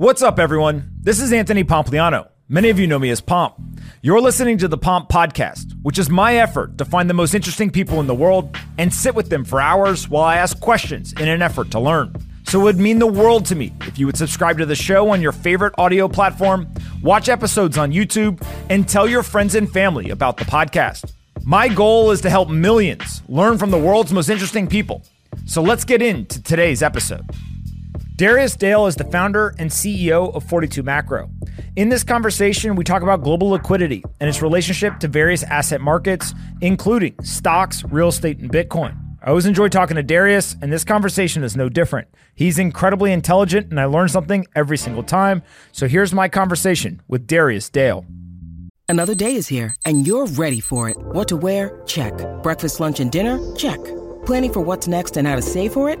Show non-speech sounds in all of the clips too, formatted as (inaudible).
What's up, everyone? This is Anthony Pompliano. Many of you know me as Pomp. You're listening to the Pomp Podcast, which is my effort to find the most interesting people in the world and sit with them for hours while I ask questions in an effort to learn. So it would mean the world to me if you would subscribe to the show on your favorite audio platform, watch episodes on YouTube, and tell your friends and family about the podcast. My goal is to help millions learn from the world's most interesting people. So let's get into today's episode. Darius Dale is the founder and CEO of 42 Macro. In this conversation, we talk about global liquidity and its relationship to various asset markets, including stocks, real estate, and Bitcoin. I always enjoy talking to Darius, and this conversation is no different. He's incredibly intelligent, and I learn something every single time. So here's my conversation with Darius Dale. Another day is here, and you're ready for it. What to wear? Check. Breakfast, lunch, and dinner? Check. Planning for what's next and how to save for it?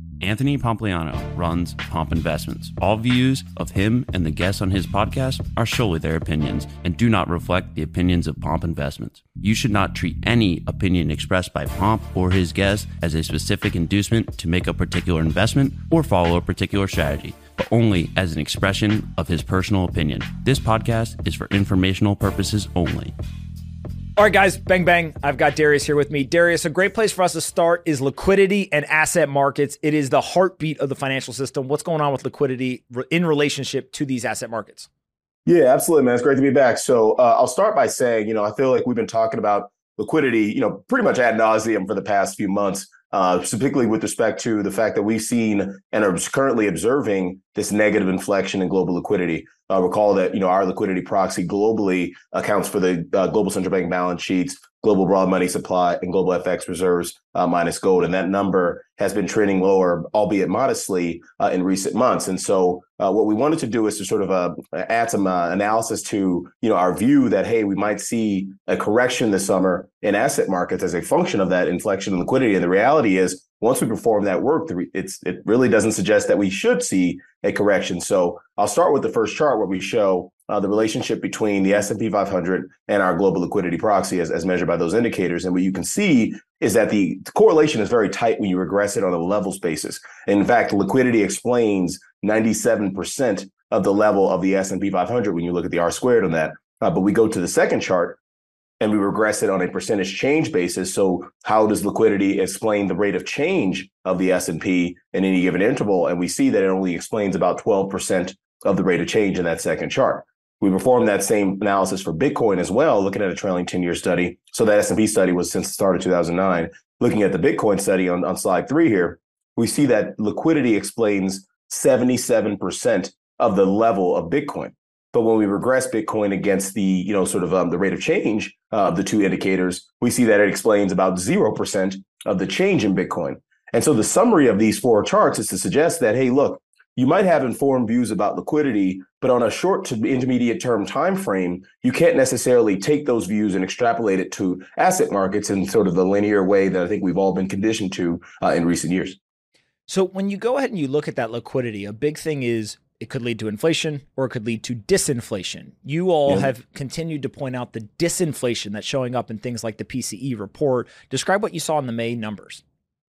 Anthony Pompliano runs Pomp Investments. All views of him and the guests on his podcast are solely their opinions and do not reflect the opinions of Pomp Investments. You should not treat any opinion expressed by Pomp or his guests as a specific inducement to make a particular investment or follow a particular strategy but only as an expression of his personal opinion. This podcast is for informational purposes only. All right, guys, bang, bang. I've got Darius here with me. Darius, a great place for us to start is liquidity and asset markets. It is the heartbeat of the financial system. What's going on with liquidity in relationship to these asset markets? Yeah, absolutely, man. It's great to be back. So uh, I'll start by saying, you know, I feel like we've been talking about liquidity, you know, pretty much ad nauseum for the past few months uh, particularly with respect to the fact that we've seen and are currently observing this negative inflection in global liquidity. Uh, recall that you know our liquidity proxy globally accounts for the uh, global central bank balance sheets, global broad money supply, and global FX reserves uh, minus gold, and that number has been trending lower, albeit modestly, uh, in recent months. And so, uh, what we wanted to do is to sort of uh, add some analysis to you know our view that hey, we might see a correction this summer in asset markets as a function of that inflection in liquidity. And the reality is once we perform that work, it's it really doesn't suggest that we should see a correction. So I'll start with the first chart where we show uh, the relationship between the S&P 500 and our global liquidity proxy as, as measured by those indicators. And what you can see is that the, correlation is very tight when you regress it on a levels basis. In fact, liquidity explains 97% of the level of the S&P 500 when you look at the R squared on that. Uh, but we go to the second chart and we regress it on a percentage change basis. So how does liquidity explain the rate of change of the S&P in any given interval? And we see that it only explains about 12% of the rate of change in that second chart. We performed that same analysis for Bitcoin as well, looking at a trailing 10-year study. So that S&P study was since the start of 2009. Looking at the Bitcoin study on, on slide three here, we see that liquidity explains 77% of the level of Bitcoin. But when we regress Bitcoin against the, you know, sort of um, the rate of change uh, of the two indicators, we see that it explains about 0% of the change in Bitcoin. And so the summary of these four charts is to suggest that, hey, look, you might have informed views about liquidity, but on a short to intermediate term time frame, you can't necessarily take those views and extrapolate it to asset markets in sort of the linear way that I think we've all been conditioned to uh, in recent years. So when you go ahead and you look at that liquidity, a big thing is it could lead to inflation or it could lead to disinflation. You all yeah. have continued to point out the disinflation that's showing up in things like the PCE report. Describe what you saw in the May numbers.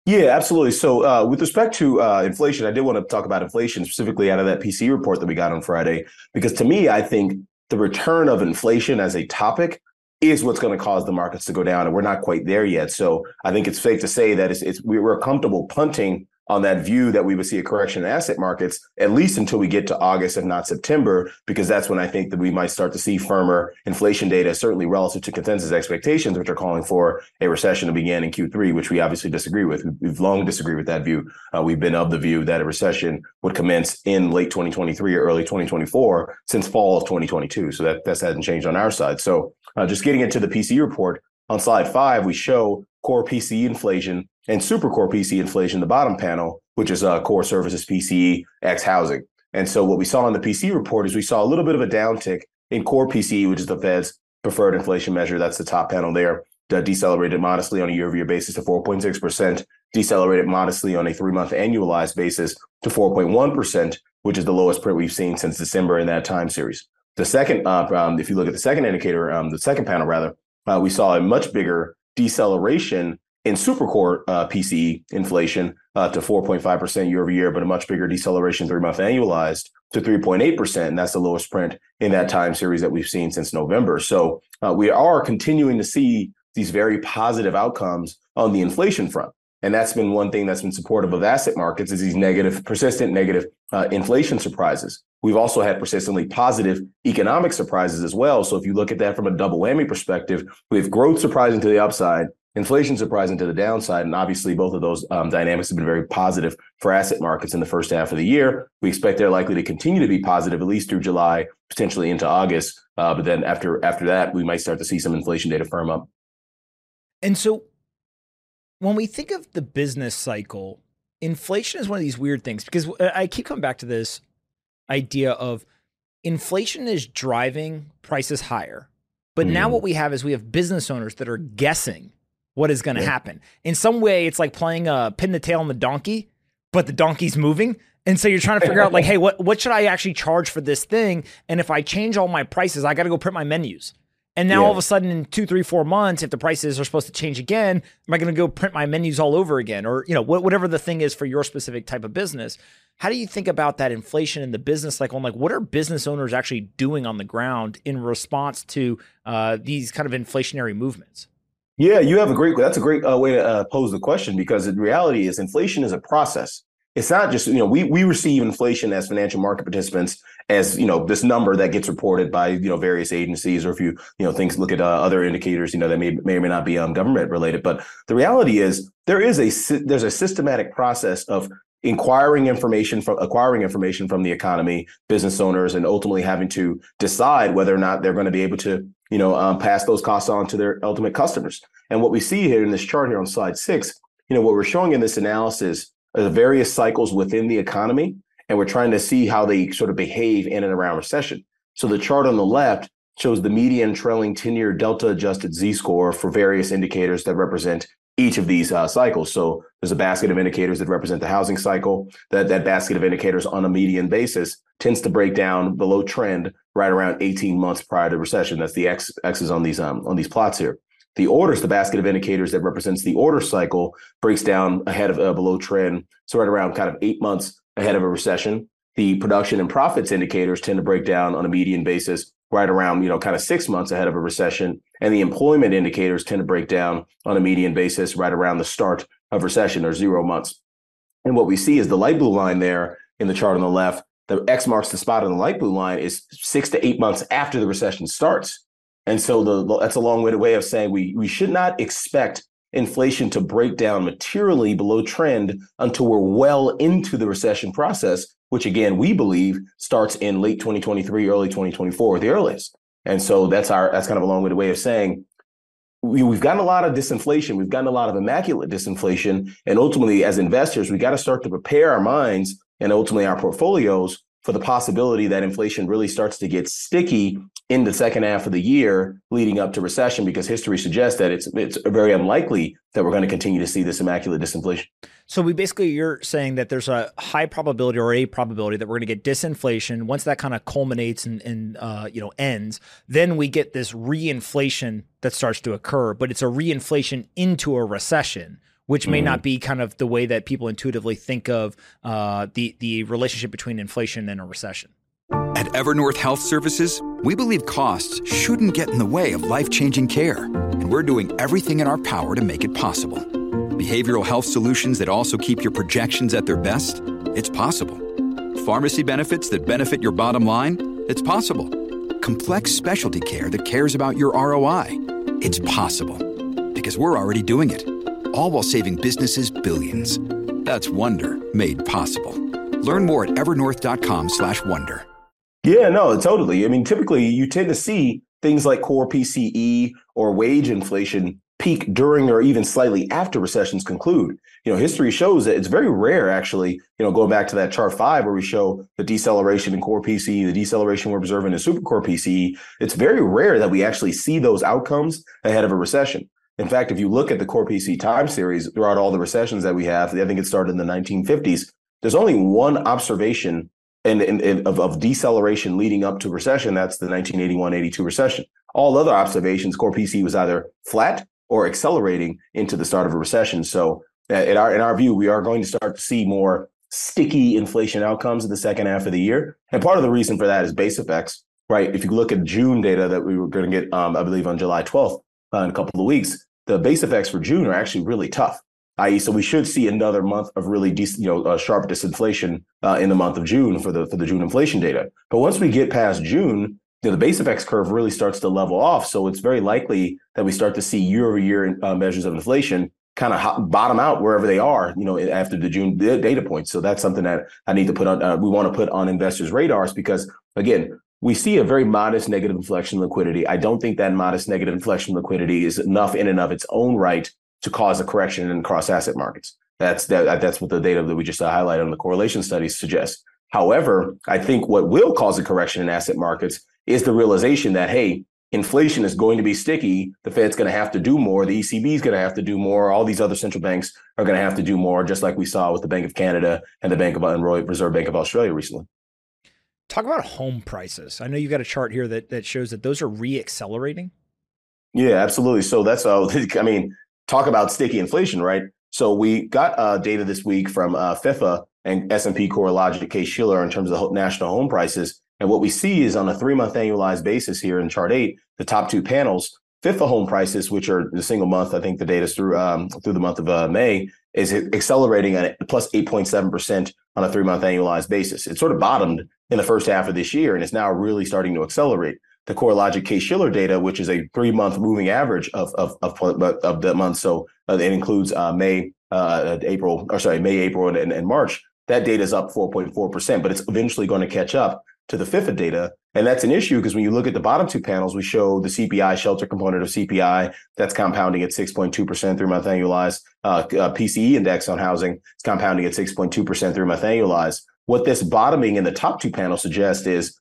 Yeah, absolutely. So, uh, with respect to uh, inflation, I did want to talk about inflation specifically out of that PCE report that we got on Friday, because to me, I think the return of inflation as a topic is what's going to cause the markets to go down, and we're not quite there yet. So, I think it's safe to say that it's, it's we're comfortable punting on that view that we would see a correction in asset markets, at least until we get to August, if not September, because that's when I think that we might start to see firmer inflation data, certainly relative to consensus expectations, which are calling for a recession to begin in Q3, which we obviously disagree with. We've long disagreed with that view. Uh, we've been of the view that a recession would commence in late 2023 or early 2024 since fall of 2022. So that, that hasn't changed on our side. So uh, just getting into the PCE report, on slide five, we show core PCE inflation and super core PCE inflation, the bottom panel, which is uh, core services PCE X housing. And so what we saw in the PCE report is we saw a little bit of a downtick in core PCE, which is the Fed's preferred inflation measure. That's the top panel there. decelerated modestly on a year-over-year basis to 4.6%, decelerated modestly on a three-month annualized basis to 4.1%, which is the lowest print we've seen since December in that time series. The second, uh, um, if you look at the second indicator, um, the second panel rather, uh, we saw a much bigger deceleration in supercore uh, PCE inflation uh, to 4.5% year over year, but a much bigger deceleration three month annualized to 3.8%. And that's the lowest print in that time series that we've seen since November. So uh, we are continuing to see these very positive outcomes on the inflation front. And that's been one thing that's been supportive of asset markets is these negative, persistent negative uh, inflation surprises. We've also had persistently positive economic surprises as well. So if you look at that from a double whammy perspective, we have growth surprising to the upside, inflation surprising to the downside. And obviously, both of those um, dynamics have been very positive for asset markets in the first half of the year. We expect they're likely to continue to be positive at least through July, potentially into August. Uh, but then after after that, we might start to see some inflation data firm up. And so when we think of the business cycle, inflation is one of these weird things because I keep coming back to this idea of inflation is driving prices higher. But mm. now what we have is we have business owners that are guessing what is going to yeah. happen. In some way, it's like playing a pin the tail on the donkey, but the donkey's moving. And so you're trying to figure out like, hey, what what should I actually charge for this thing? And if I change all my prices, I got to go print my menus. And now yeah. all of a sudden, in two, three, four months, if the prices are supposed to change again, am I going to go print my menus all over again, or you know, whatever the thing is for your specific type of business? How do you think about that inflation in the business cycle? And like, what are business owners actually doing on the ground in response to uh, these kind of inflationary movements? Yeah, you have a great. That's a great uh, way to uh, pose the question because the reality is inflation is a process it's not just you know we we receive inflation as financial market participants as you know this number that gets reported by you know various agencies or if you you know things look at uh, other indicators you know that may may or may not be um, government related but the reality is there is a there's a systematic process of inquiring information from acquiring information from the economy business owners and ultimately having to decide whether or not they're going to be able to you know um, pass those costs on to their ultimate customers and what we see here in this chart here on slide six you know what we're showing in this analysis the various cycles within the economy, and we're trying to see how they sort of behave in and around recession. So the chart on the left shows the median trailing 10 year delta adjusted Z score for various indicators that represent each of these uh, cycles. So there's a basket of indicators that represent the housing cycle. That that basket of indicators on a median basis tends to break down below trend right around 18 months prior to recession. That's the X X's on these um, on these plots here. The orders, the basket of indicators that represents the order cycle, breaks down ahead of uh, below trend, so right around kind of eight months ahead of a recession. The production and profits indicators tend to break down on a median basis right around you know kind of six months ahead of a recession, and the employment indicators tend to break down on a median basis right around the start of recession or zero months. And what we see is the light blue line there in the chart on the left. The X marks the spot on the light blue line is six to eight months after the recession starts. And so the, that's a long-winded way of saying we we should not expect inflation to break down materially below trend until we're well into the recession process, which again we believe starts in late 2023, early 2024 the earliest. And so that's our that's kind of a long-winded way of saying we, we've gotten a lot of disinflation. We've gotten a lot of immaculate disinflation. And ultimately, as investors, we got to start to prepare our minds and ultimately our portfolios for the possibility that inflation really starts to get sticky in the second half of the year leading up to recession because history suggests that it's it's very unlikely that we're going to continue to see this immaculate disinflation. So we basically you're saying that there's a high probability or a probability that we're going to get disinflation once that kind of culminates and, and uh, you know ends. Then we get this reinflation that starts to occur, but it's a reinflation into a recession which may mm-hmm. not be kind of the way that people intuitively think of uh, the the relationship between inflation and a recession. At Evernorth Health Services, we believe costs shouldn't get in the way of life changing care, and we're doing everything in our power to make it possible. Behavioral health solutions that also keep your projections at their best? It's possible. Pharmacy benefits that benefit your bottom line? It's possible. Complex specialty care that cares about your ROI? It's possible. Because we're already doing it all while saving businesses billions. That's Wonder made possible. Learn more at evernorth.com/wonder. Yeah, no, totally. I mean, typically you tend to see things like core PCE or wage inflation peak during or even slightly after recessions conclude. You know, history shows that it's very rare, actually, you know, going back to that chart five where we show the deceleration in core PCE, the deceleration we're observing in super core PCE, it's very rare that we actually see those outcomes ahead of a recession. In fact, if you look at the core PCE time series throughout all the recessions that we have, I think it started in the 1950s. There's only one observation in, of, of deceleration leading up to recession. That's the 1981-82 recession. All other observations, core PCE was either flat or accelerating into the start of a recession. So, uh, in our in our view, we are going to start to see more sticky inflation outcomes in the second half of the year. And part of the reason for that is base effects, right? If you look at June data that we were going to get, um, I believe on July 12th, uh, in a couple of weeks, the base effects for June are actually really tough. I.e., so we should see another month of really, de- you know, uh, sharp disinflation uh, in the month of June for the for the June inflation data. But once we get past June, you know, the base effects curve really starts to level off. So it's very likely that we start to see year over year measures of inflation kind of bottom out wherever they are, you know, after the June data points. So that's something that I need to put on. Uh, we want to put on investors' radars because again, we see a very modest negative inflection liquidity. I don't think that modest negative inflection liquidity is enough in and of its own right to cause a correction in cross asset markets. That's that, that's what the data that we just uh, highlighted on the correlation studies suggests. However, I think what will cause a correction in asset markets is the realization that hey, inflation is going to be sticky. The Fed's going to have to do more. The ECB is going to have to do more. All these other central banks are going to have to do more, just like we saw with the Bank of Canada and the Bank of Reserve Bank of Australia recently. Talk about home prices. I know you've got a chart here that that shows that those are re-accelerating. Yeah, absolutely. So that's uh, (laughs) I mean, talk about sticky inflation, right? So we got uh, data this week from uh, FHFA and S&P CoreLogic Case-Shiller in terms of national home prices. And what we see is on a three month annualized basis here in chart eight, the top two panels, FHFA home prices, which are the single month, I think the data is through um, through the month of uh, May, is accelerating at plus 8.7% on a three month annualized basis. It sort of bottomed in the first half of this year and it's now really starting to accelerate. The CoreLogic Case-Shiller data, which is a three month moving average of, of, of, of the month. So uh, it includes uh, May, uh, April, or sorry, May, April, and, and March. That data is up 4.4%, but it's eventually going to catch up to the FHFA data. And that's an issue because when you look at the bottom two panels, we show the CPI shelter component of CPI that's compounding at 6.2% through month annualized. Uh, uh, PCE index on housing is compounding at 6.2% through month annualized. What this bottoming in the top two panels suggests is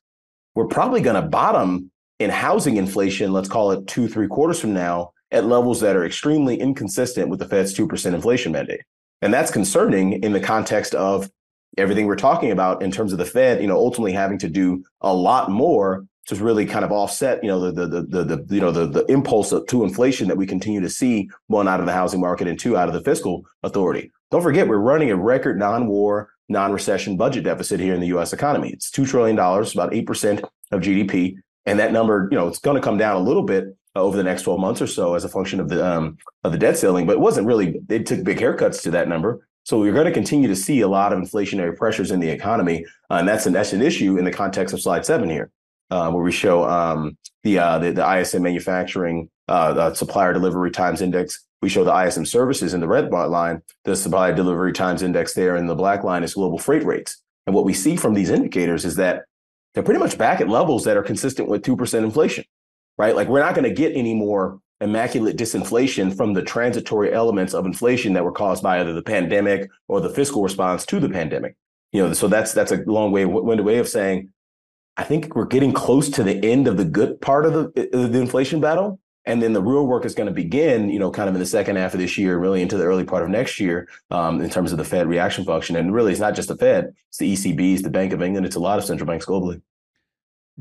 we're probably going to bottom in housing inflation, let's call it two, three quarters from now, at levels that are extremely inconsistent with the Fed's 2% inflation mandate. And that's concerning in the context of everything we're talking about in terms of the Fed, you know, ultimately having to do a lot more to really kind of offset, you know, the the the the, you know the the impulse to inflation that we continue to see one out of the housing market and two out of the fiscal authority. Don't forget, we're running a record non-war, non-recession budget deficit here in the U.S. economy. It's two trillion dollars, about eight percent of GDP, and that number, you know, it's going to come down a little bit over the next 12 months or so as a function of the um, of the debt ceiling, but it wasn't really. They took big haircuts to that number. So we're going to continue to see a lot of inflationary pressures in the economy, uh, and that's an that's an issue in the context of slide seven here, uh, where we show um, the, uh, the, the ISM manufacturing uh, supplier delivery times index. We show the ISM services in the red line, the supplier delivery times index there, and the black line is global freight rates. And what we see from these indicators is that they're pretty much back at levels that are consistent with two percent inflation, right? Like we're not going to get any more immaculate disinflation from the transitory elements of inflation that were caused by either the pandemic or the fiscal response to the pandemic. You know, so that's that's a long way winded way of saying I think we're getting close to the end of the good part of the, the inflation battle. And then the real work is going to begin, you know, kind of in the second half of this year, really into the early part of next year, um, in terms of the Fed reaction function. And really, it's not just the Fed; it's the ECB, it's the Bank of England, it's a lot of central banks globally.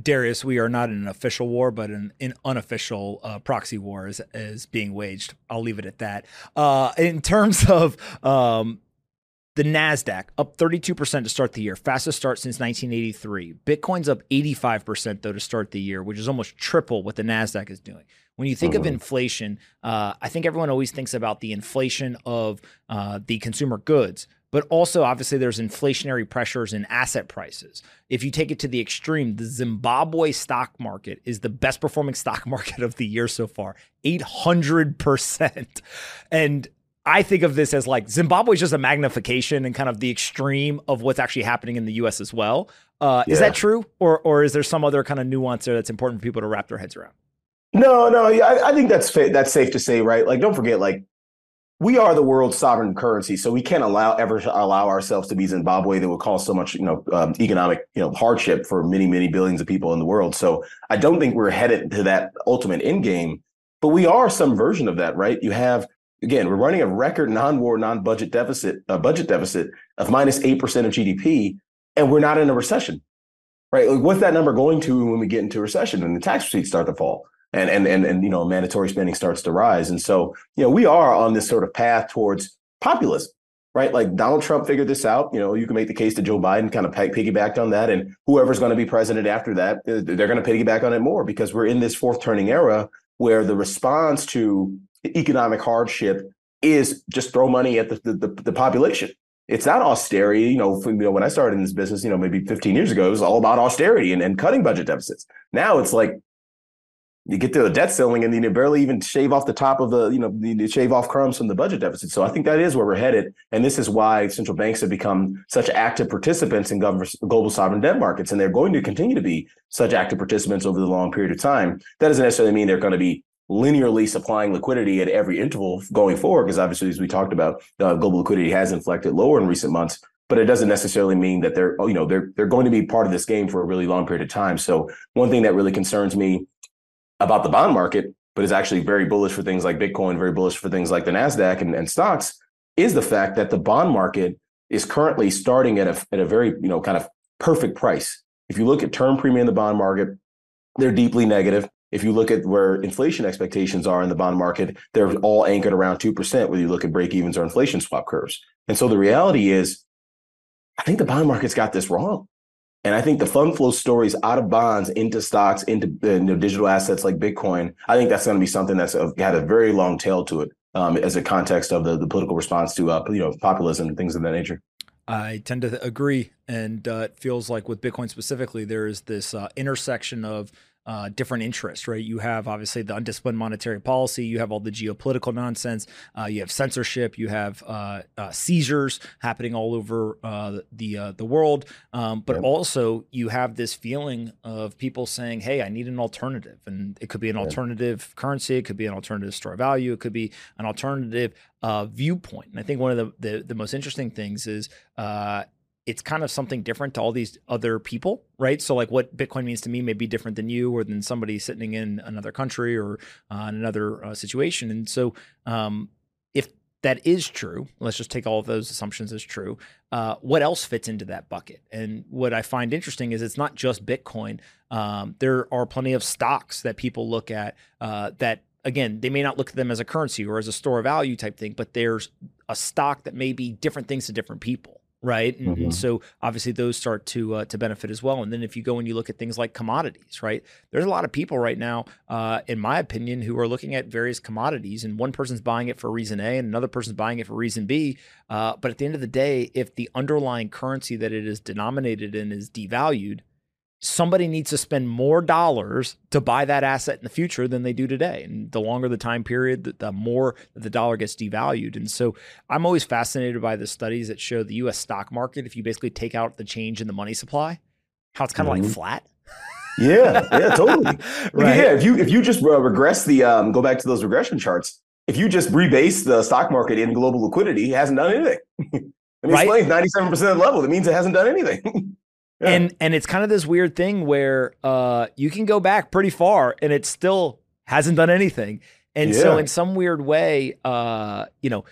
Darius, we are not in an official war, but an, an unofficial uh, proxy war is, is being waged. I'll leave it at that. Uh, in terms of um, the NASDAQ, up 32% to start the year, fastest start since 1983. Bitcoin's up 85%, though, to start the year, which is almost triple what the NASDAQ is doing. When you think mm-hmm. of inflation, uh, I think everyone always thinks about the inflation of uh, the consumer goods but also obviously there's inflationary pressures in asset prices. If you take it to the extreme, the Zimbabwe stock market is the best performing (laughs) stock market of the year so far, 800%. And I think of this as like Zimbabwe is just a magnification and kind of the extreme of what's actually happening in the US as well. Uh, yeah. Is that true? Or, or is there some other kind of nuance there that's important for people to wrap their heads around? No, no, yeah, I, I think that's fa- that's safe to say, right? Like, don't forget, like we are the world's sovereign currency, so we can't allow ever allow ourselves to be Zimbabwe that would cause so much, you know, um, economic, you know, hardship for many, many billions of people in the world. So I don't think we're headed to that ultimate end game. But we are some version of that, right? You have again, we're running a record non-war, non-budget deficit, uh, budget deficit of minus eight percent of GDP, and we're not in a recession, right? Like, what's that number going to when we get into recession and the tax receipts start to fall? And, and and and you know mandatory spending starts to rise and so you know we are on this sort of path towards populism right? Like Donald Trump figured this out. You know, you can make the case that Joe Biden kind of piggybacked on that, and whoever's going to be president after that, uh, they're going to piggyback on it more because we're in this fourth turning era where the response to economic hardship is just throw money at the, the, the population. It's not austerity. You know, you know, when I started in this business, you know, maybe 15 years ago, it was all about austerity and, and cutting budget deficits. Now it's like you get to the debt ceiling and then you barely even shave off the top of the, you know, you shave off crumbs from the budget deficit. So I think that is where we're headed. And this is why central banks have become such active participants in global sovereign debt markets. And they're going to continue to be such active participants over the long period of time. That doesn't necessarily mean they're going to be linearly supplying liquidity at every interval going forward, because obviously, as we talked about, uh, global liquidity has inflected lower in recent months. But it doesn't necessarily mean that they're, you know, they're they're going to be part of this game for a really long period of time. So one thing that really concerns me about the bond market, but is actually very bullish for things like Bitcoin, very bullish for things like the Nasdaq and, and stocks, is the fact that the bond market is currently starting at a at a very you know kind of perfect price. If you look at term premium in the bond market, they're deeply negative. If you look at where inflation expectations are in the bond market, they're all anchored around 2% whether you look at break evens or inflation swap curves. And so the reality is, I think the bond market's got this wrong. And I think the fund flow stories out of bonds into stocks, into uh, you know, digital assets like Bitcoin, I think that's going to be something that's had a very long tail to it um, as a context of the, the political response to uh, you know populism and things of that nature. I tend to agree, and uh, it feels like with Bitcoin specifically, there is this uh, intersection of uh, different interests, right? You have obviously the undisciplined monetary policy, you have all the geopolitical nonsense, uh, you have censorship, you have uh, uh seizures happening all over uh, the uh, the world, um, but also you have this feeling of people saying, "Hey, I need an alternative," and it could be an alternative currency, it could be an alternative store of value, it could be an alternative viewpoint. And I think one of the the, the most interesting things is it's kind of something different to all these other people, right? So like what Bitcoin means to me may be different than you or than somebody sitting in another country or uh, in another uh, situation. And so um, if that is true, let's just take all of those assumptions as true. Uh, what else fits into that bucket? And what I find interesting is it's not just Bitcoin. Um, there are plenty of stocks that people look at uh, that again, they may not look at them as a currency or as a store of value type thing, but there's a stock that may be different things to different people right? And, mm-hmm. so obviously those start to uh, to benefit as well. And then if you go and you look at things like commodities, right? There's a lot of people right now, uh, in my opinion, who are looking at various commodities, and one person's buying it for reason A, and another person's buying it for reason B. Uh, but at the end of the day, if the underlying currency that it is denominated in is devalued, somebody needs to spend more dollars to buy that asset in the future than they do today. And the longer the time period, the, more the dollar gets devalued. And so I'm always fascinated by the studies that show the US stock market, if you basically take out the change in the money supply, how it's kind of mm-hmm. like flat. yeah, yeah, totally. (laughs) right. Yeah, if you if you just uh, regress the um, go back to those regression charts, if you just rebase the stock market in global liquidity, it hasn't done anything. (laughs) I mean, right? it's seven percent of the level. That means it hasn't done anything. (laughs) Yeah. And and it's kind of this weird thing where uh, you can go back pretty far and it still hasn't done anything. And yeah. so in some weird way, uh, you know,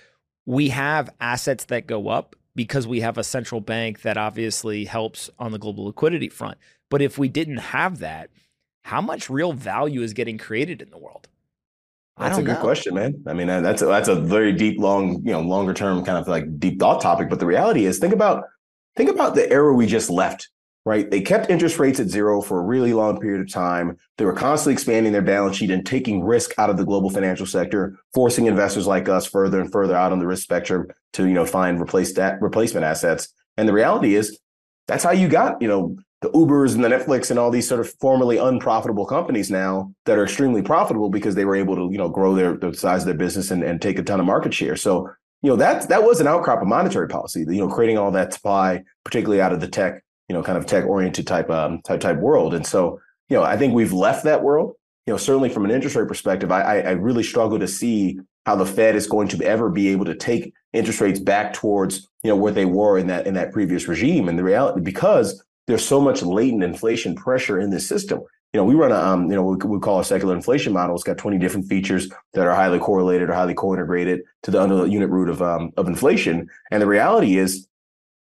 we have assets that go up because we have a central bank that obviously helps on the global liquidity front. But if we didn't have that, how much real value is getting created in the world? That's a good know. question, man. I mean, that's a, that's a very deep, long, you know, longer term kind of like deep thought topic. But the reality is, think about think about the era we just left right? They kept interest rates at zero for a really long period of time. They were constantly expanding their balance sheet and taking risk out of the global financial sector, forcing investors like us further and further out on the risk spectrum to, you know, find replace that replacement assets. And the reality is that's how you got, you know, the Ubers and the Netflix and all these sort of formerly unprofitable companies now that are extremely profitable because they were able to, you know, grow their the size of their business and, and take a ton of market share. So, you know, that that was an outcrop of monetary policy, you know, creating all that supply, particularly out of the tech you know, kind of tech oriented type um, type type world. And so, you know, I think we've left that world. You know, certainly from an interest rate perspective, I, I really struggle to see how the Fed is going to ever be able to take interest rates back towards you know where they were in that in that previous regime. And the reality, because there's so much latent inflation pressure in the system, you know, we run a, um, you know, we, we call a secular inflation model. It's got 20 different features that are highly correlated or highly co-integrated to the under unit root of um, of inflation. And the reality is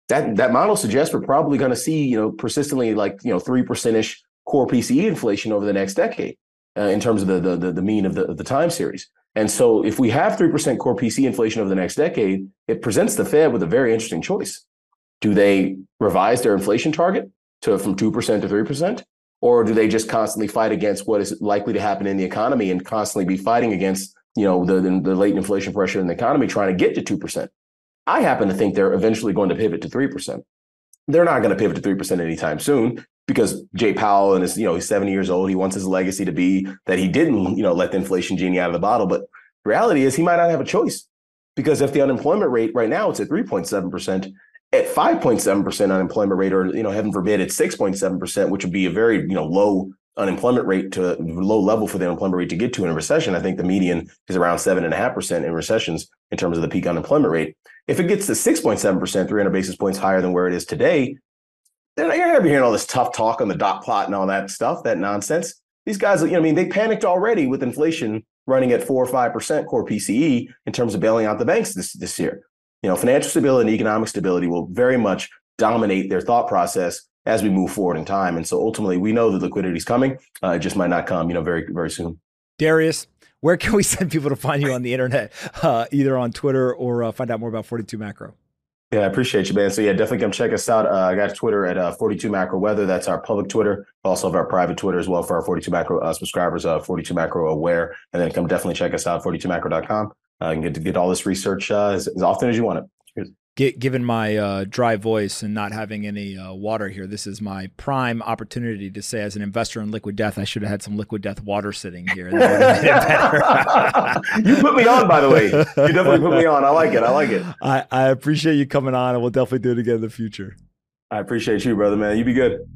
that that model suggests we're probably going to see, you know, persistently like you know three percent ish core PCE inflation over the next decade uh, in terms of the, the the mean of the of the time series. And so, if we have three percent core PCE inflation over the next decade, it presents the Fed with a very interesting choice. Do they revise their inflation target to from two percent to three percent, or do they just constantly fight against what is likely to happen in the economy and constantly be fighting against you know the the, latent inflation pressure in the economy, trying to get to two percent? I happen to think they're eventually going to pivot to three percent. They're not going to pivot to three percent anytime soon because Jay Powell and his, you know, he's 70 years old. He wants his legacy to be that he didn't, you know, let the inflation genie out of the bottle. But reality is he might not have a choice because if the unemployment rate right now it's at 3.7%, at 5.7% unemployment rate, or, you know, heaven forbid, at 6.7%, which would be a very, you know, low unemployment rate to low level for the unemployment rate to get to in a recession. I think the median is around seven and a half percent in recessions in terms of the peak unemployment rate. If it gets to 6.7 percent, 300 basis points higher than where it is today, you're going to be hearing all this tough talk on the dot plot and all that stuff, that nonsense. These guys, you know, I mean, they panicked already with inflation running at four or five percent core PCE in terms of bailing out the banks this this year. You know, financial stability and economic stability will very much dominate their thought process as we move forward in time. And so ultimately, we know that liquidity is coming. Uh, it just might not come, you know, very very soon. Darius, where can we (laughs) send people to find you on the internet, uh, either on Twitter or uh, find out more about 42 Macro? Yeah, I appreciate you, man. So yeah, definitely come check us out. Uh, I got Twitter at uh, 42 Macro Weather. That's our public Twitter. Also have our private Twitter as well for our 42 Macro uh, subscribers. Uh, 42 Macro Aware, and then come definitely check us out 42macro.com. Uh, and get to get all this research uh, as, as often as you want it. Given my uh, dry voice and not having any uh, water here, this is my prime opportunity to say, as an investor in liquid death, I should have had some liquid death water sitting here. (laughs) you put me on, by the way. You definitely put me on. I like it. I like it. I, I appreciate you coming on, and we'll definitely do it again in the future. I appreciate you, brother, man. You be good.